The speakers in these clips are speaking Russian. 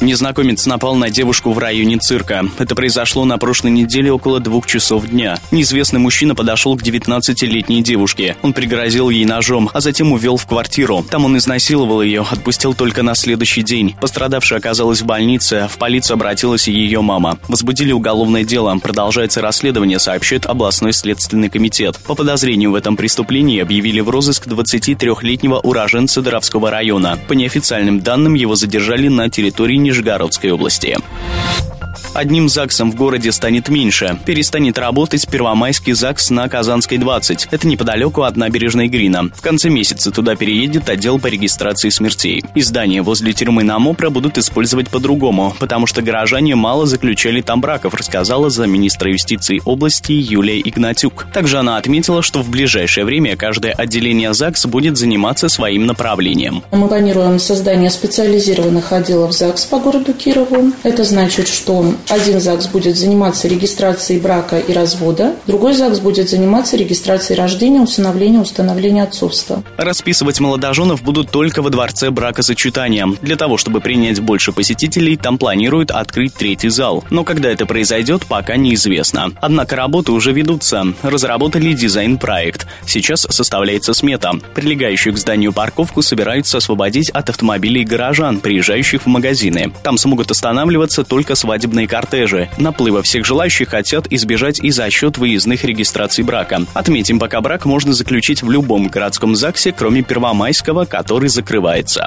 Незнакомец напал на девушку в районе цирка. Это произошло на прошлой неделе около двух часов дня. Неизвестный мужчина подошел к 19-летней девушке. Он пригрозил ей ножом, а затем увел в квартиру. Там он изнасиловал ее, отпустил только на следующий день. Пострадавшая оказалась в больнице, в полицию обратилась ее мама. Возбудили уголовное дело. Продолжается расследование, сообщает областной следственный комитет. По подозрению в этом преступлении объявили в розыск 23-летнего уроженца Доровского района. По неофициальным данным, его задержали на территории Нижегородской области. Одним ЗАГСом в городе станет меньше. Перестанет работать Первомайский ЗАГС на Казанской 20. Это неподалеку от набережной Грина. В конце месяца туда переедет отдел по регистрации смертей. Издание возле тюрьмы Намопра будут использовать по-другому, потому что горожане мало заключали там браков, рассказала замминистра юстиции области Юлия Игнатюк. Также она отметила, что в ближайшее время каждое отделение ЗАГС будет заниматься своим направлением. Мы планируем создание специализированных отделов ЗАГС по городу Кирову. Это значит, что один ЗАГС будет заниматься регистрацией брака и развода, другой ЗАГС будет заниматься регистрацией рождения, усыновления, установления отцовства. Расписывать молодоженов будут только во дворце бракосочетания. Для того, чтобы принять больше посетителей, там планируют открыть третий зал. Но когда это произойдет, пока неизвестно. Однако работы уже ведутся. Разработали дизайн-проект. Сейчас составляется смета. Прилегающую к зданию парковку собираются освободить от автомобилей горожан, приезжающих в магазины. Там смогут останавливаться только свадебные кортежи. Наплыва всех желающих хотят избежать и за счет выездных регистраций брака. Отметим, пока брак можно заключить в любом городском ЗАГСе, кроме Первомайского, который закрывается.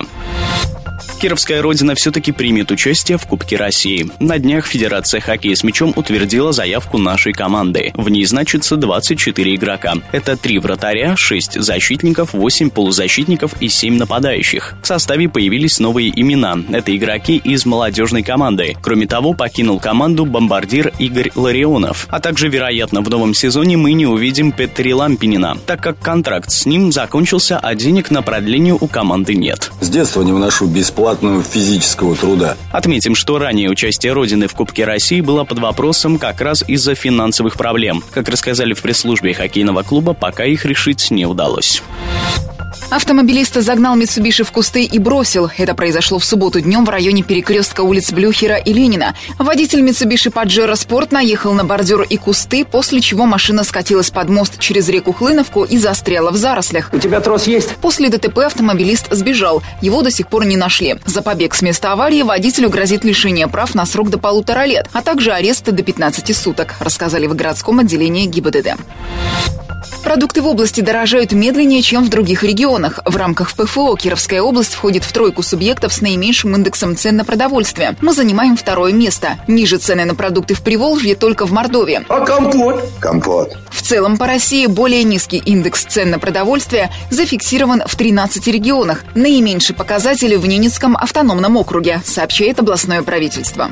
Кировская родина все-таки примет участие в Кубке России. На днях Федерация хоккея с мячом утвердила заявку нашей команды. В ней значится 24 игрока. Это 3 вратаря, 6 защитников, 8 полузащитников и 7 нападающих. В составе появились новые имена. Это игроки из молодежной команды. Кроме того, покинул команду бомбардир Игорь Ларионов. А также, вероятно, в новом сезоне мы не увидим Петри Лампинина, так как контракт с ним закончился, а денег на продление у команды нет. С детства не выношу бесплатно бесплатного физического труда. Отметим, что ранее участие Родины в Кубке России было под вопросом как раз из-за финансовых проблем. Как рассказали в пресс-службе хоккейного клуба, пока их решить не удалось. Автомобилиста загнал Митсубиши в кусты и бросил. Это произошло в субботу днем в районе перекрестка улиц Блюхера и Ленина. Водитель Митсубиши Паджеро Спорт наехал на бордюр и кусты, после чего машина скатилась под мост через реку Хлыновку и застряла в зарослях. У тебя трос есть? После ДТП автомобилист сбежал. Его до сих пор не нашли. За побег с места аварии водителю грозит лишение прав на срок до полутора лет, а также арест до 15 суток, рассказали в городском отделении ГИБДД. Продукты в области дорожают медленнее, чем в других регионах. В рамках ПФО Кировская область входит в тройку субъектов с наименьшим индексом цен на продовольствие. Мы занимаем второе место. Ниже цены на продукты в Приволжье только в Мордовии. А компот? Компот. В целом по России более низкий индекс цен на продовольствие зафиксирован в 13 регионах. Наименьший показатель в Ненецком автономном округе, сообщает областное правительство.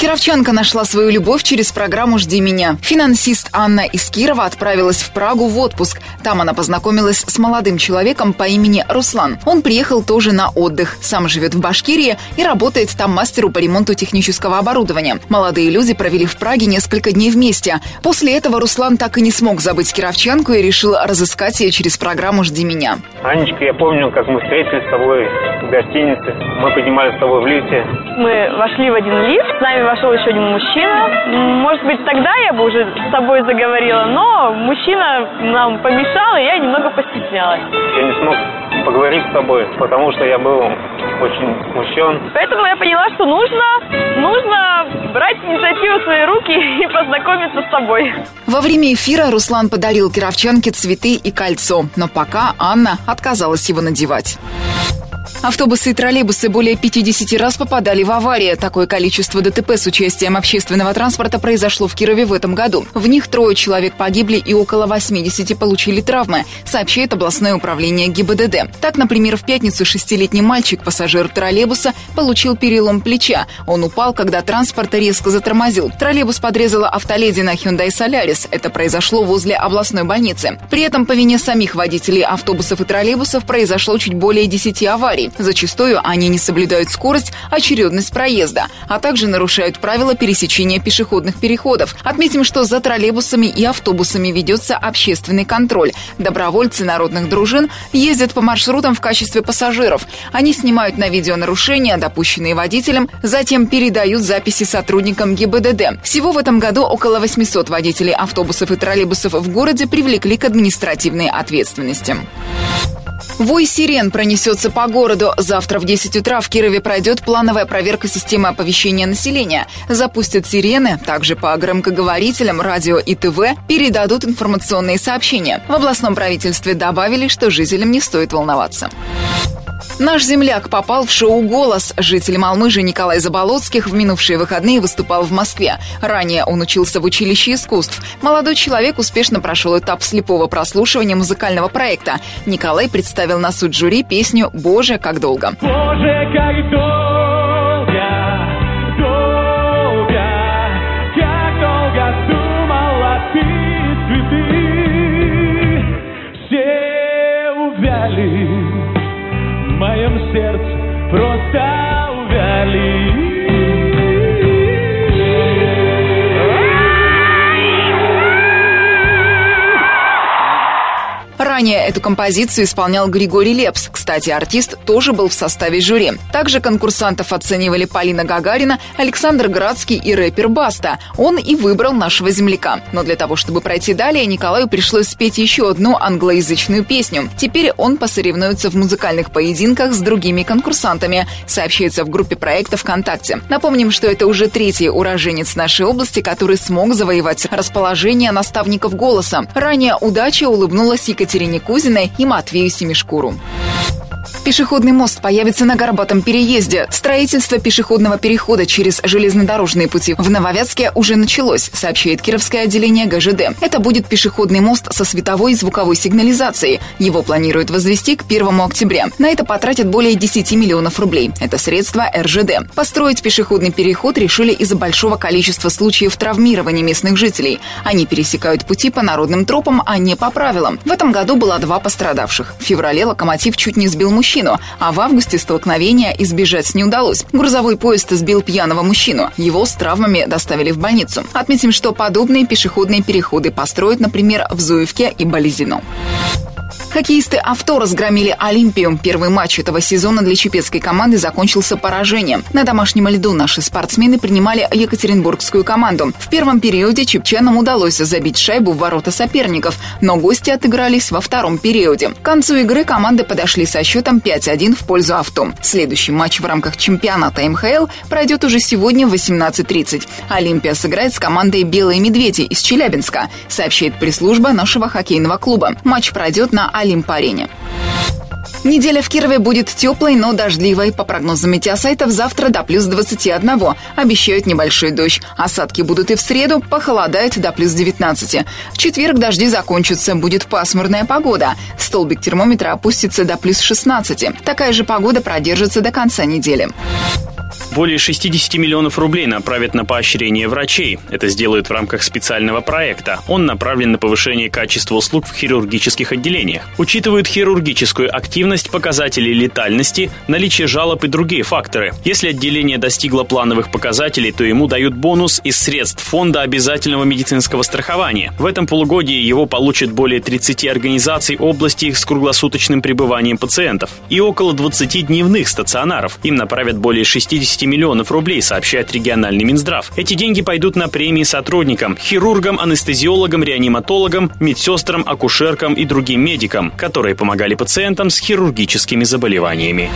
Кировчанка нашла свою любовь через программу «Жди меня». Финансист Анна из Кирова отправилась в Прагу в отпуск. Там она познакомилась с молодым человеком по имени Руслан. Он приехал тоже на отдых. Сам живет в Башкирии и работает там мастеру по ремонту технического оборудования. Молодые люди провели в Праге несколько дней вместе. После этого Руслан так и не смог забыть кировчанку и решил разыскать ее через программу «Жди меня». Анечка, я помню, как мы встретились с тобой гостинице. Мы поднимались с тобой в лифте. Мы вошли в один лифт, с нами вошел еще один мужчина. Может быть, тогда я бы уже с тобой заговорила, но мужчина нам помешал, и я немного постеснялась. Я не смог поговорить с тобой, потому что я был очень смущен. Поэтому я поняла, что нужно, нужно брать инициативу в свои руки и познакомиться с тобой. Во время эфира Руслан подарил кировчанке цветы и кольцо, но пока Анна отказалась его надевать. Автобусы и троллейбусы более 50 раз попадали в аварии. Такое количество ДТП с участием общественного транспорта произошло в Кирове в этом году. В них трое человек погибли и около 80 получили травмы, сообщает областное управление ГИБДД. Так, например, в пятницу шестилетний мальчик, пассажир троллейбуса, получил перелом плеча. Он упал, когда транспорт резко затормозил. Троллейбус подрезала автоледи на Hyundai Solaris. Это произошло возле областной больницы. При этом по вине самих водителей автобусов и троллейбусов произошло чуть более 10 аварий. Зачастую они не соблюдают скорость, очередность проезда, а также нарушают правила пересечения пешеходных переходов. Отметим, что за троллейбусами и автобусами ведется общественный контроль. Добровольцы народных дружин ездят по маршрутам в качестве пассажиров. Они снимают на видео нарушения, допущенные водителем, затем передают записи сотрудникам ГИБДД. Всего в этом году около 800 водителей автобусов и троллейбусов в городе привлекли к административной ответственности. Вой сирен пронесется по городу. Завтра в 10 утра в Кирове пройдет плановая проверка системы оповещения населения. Запустят сирены, также по громкоговорителям, радио и ТВ передадут информационные сообщения. В областном правительстве добавили, что жителям не стоит волноваться. Наш земляк попал в шоу «Голос». Житель Малмыжи Николай Заболоцких в минувшие выходные выступал в Москве. Ранее он учился в училище искусств. Молодой человек успешно прошел этап слепого прослушивания музыкального проекта. Николай представил на суд жюри песню «Боже, как долго». Боже, как долго, долго, как моем сердце просто увяли. Ранее эту композицию исполнял Григорий Лепс. Кстати, артист тоже был в составе жюри. Также конкурсантов оценивали Полина Гагарина, Александр Градский и рэпер Баста. Он и выбрал нашего земляка. Но для того, чтобы пройти далее, Николаю пришлось спеть еще одну англоязычную песню. Теперь он посоревнуется в музыкальных поединках с другими конкурсантами, сообщается в группе проекта ВКонтакте. Напомним, что это уже третий уроженец нашей области, который смог завоевать расположение наставников голоса. Ранее удача улыбнулась Екатерине Кузиной и Матвею Семишкуру. Пешеходный мост появится на Горбатом переезде. Строительство пешеходного перехода через железнодорожные пути в Нововятске уже началось, сообщает Кировское отделение ГЖД. Это будет пешеходный мост со световой и звуковой сигнализацией. Его планируют возвести к 1 октября. На это потратят более 10 миллионов рублей. Это средства РЖД. Построить пешеходный переход решили из-за большого количества случаев травмирования местных жителей. Они пересекают пути по народным тропам, а не по правилам. В этом году было два пострадавших. В феврале локомотив чуть не сбил мужчину, а в августе столкновения избежать не удалось. Грузовой поезд сбил пьяного мужчину. Его с травмами доставили в больницу. Отметим, что подобные пешеходные переходы построят, например, в Зуевке и Болезино. Хоккеисты «Авто» разгромили «Олимпию». Первый матч этого сезона для чепецкой команды закончился поражением. На домашнем льду наши спортсмены принимали екатеринбургскую команду. В первом периоде чепчанам удалось забить шайбу в ворота соперников, но гости отыгрались во втором периоде. К концу игры команды подошли со счетом 5-1 в пользу «Авто». Следующий матч в рамках чемпионата МХЛ пройдет уже сегодня в 18.30. «Олимпия» сыграет с командой «Белые медведи» из Челябинска, сообщает пресс-служба нашего хоккейного клуба. Матч пройдет на Олимп-арене. Неделя в Кирове будет теплой, но дождливой. По прогнозам метеосайтов, завтра до плюс 21. Обещают небольшой дождь. Осадки будут и в среду, похолодает до плюс 19. В четверг дожди закончатся, будет пасмурная погода. Столбик термометра опустится до плюс 16. Такая же погода продержится до конца недели. Более 60 миллионов рублей направят на поощрение врачей. Это сделают в рамках специального проекта. Он направлен на повышение качества услуг в хирургических отделениях. Учитывают хирургическую активность, показатели летальности, наличие жалоб и другие факторы. Если отделение достигло плановых показателей, то ему дают бонус из средств фонда обязательного медицинского страхования. В этом полугодии его получат более 30 организаций области с круглосуточным пребыванием пациентов и около 20 дневных стационаров. Им направят более 60 миллионов рублей, сообщает региональный Минздрав. Эти деньги пойдут на премии сотрудникам, хирургам, анестезиологам, реаниматологам, медсестрам, акушеркам и другим медикам, которые помогали пациентам с хирургическими заболеваниями.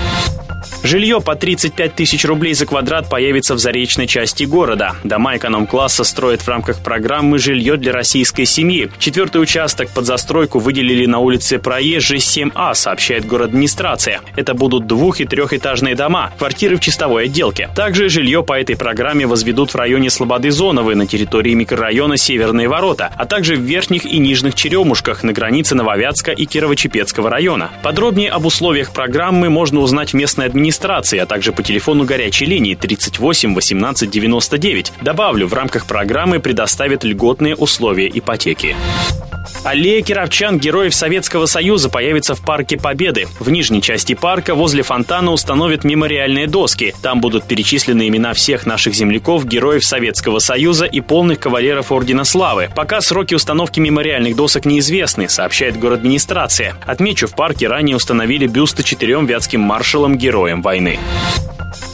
Жилье по 35 тысяч рублей за квадрат появится в заречной части города. Дома эконом-класса строят в рамках программы «Жилье для российской семьи». Четвертый участок под застройку выделили на улице Проезжей 7А, сообщает город администрация. Это будут двух- и трехэтажные дома, квартиры в чистовой отделке. Также жилье по этой программе возведут в районе Слободы Зоновой на территории микрорайона Северные ворота, а также в Верхних и Нижних Черемушках на границе Нововятска и Кирово-Чепецкого района. Подробнее об условиях программы можно узнать в местной администрации, а также по телефону горячей линии 38 18 99. Добавлю, в рамках программы предоставят льготные условия ипотеки. Аллея кировчан Героев Советского Союза появится в Парке Победы. В нижней части парка возле фонтана установят мемориальные доски. Там будут перечислены имена всех наших земляков, героев Советского Союза и полных кавалеров Ордена Славы. Пока сроки установки мемориальных досок неизвестны, сообщает город администрация. Отмечу, в парке ранее установили бюсты четырем вятским маршалам-героям войны.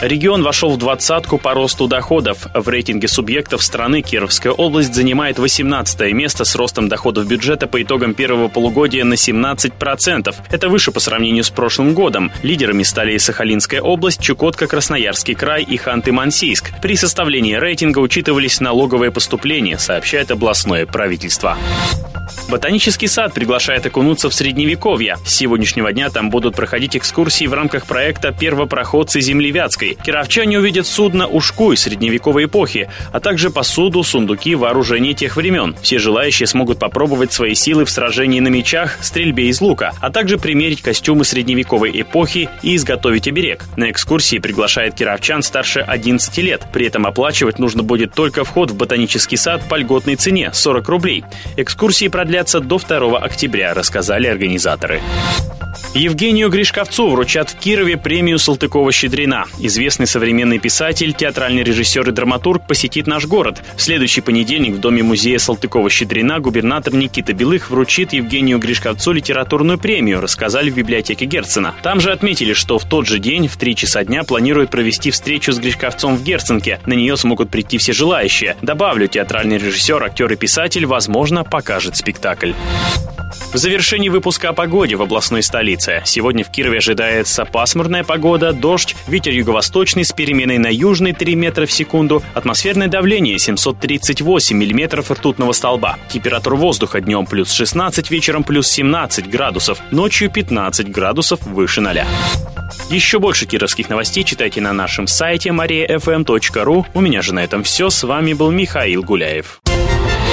Регион вошел в двадцатку по росту доходов. В рейтинге субъектов страны Кировская область занимает 18 место с ростом доходов бюджета по итогам первого полугодия на 17%. Это выше по сравнению с прошлым годом. Лидерами стали и Сахалинская область, Чукотка, Красноярский край и Ханты-Мансийск. При составлении рейтинга учитывались налоговые поступления, сообщает областное правительство. Ботанический сад приглашает окунуться в Средневековье. С сегодняшнего дня там будут проходить экскурсии в рамках проекта «Первопроходцы Земли Вятской». Кировчане увидят судно «Ушкуй» средневековой эпохи, а также посуду, сундуки, вооружение тех времен. Все желающие смогут попробовать свои силы в сражении на мечах, стрельбе из лука, а также примерить костюмы средневековой эпохи и изготовить оберег. На экскурсии приглашает кировчан старше 11 лет. При этом оплачивать нужно будет только вход в ботанический сад по льготной цене – 40 рублей. Экскурсии продлятся до 2 октября, рассказали организаторы. Евгению Гришковцу вручат в Кирове премию Салтыкова-Щедрина. Известный современный писатель, театральный режиссер и драматург посетит наш город. В следующий понедельник в Доме музея Салтыкова-Щедрина губернатор Никита Белых вручит Евгению Гришковцу литературную премию, рассказали в библиотеке Герцена. Там же отметили, что в тот же день в 3 часа дня планируют провести встречу с Гришковцом в Герценке. На нее смогут прийти все желающие. Добавлю, театральный режиссер, актер и писатель, возможно, покажет спектакль. В завершении выпуска о погоде в областной столице. Сегодня в Кирове ожидается пасмурная погода, дождь, ветер юго-восточный с переменой на южный 3 метра в секунду, атмосферное давление 738 миллиметров ртутного столба. Температура воздуха днем плюс 16, вечером плюс 17 градусов, ночью 15 градусов выше 0. Еще больше кировских новостей читайте на нашем сайте mariafm.ru. У меня же на этом все. С вами был Михаил Гуляев.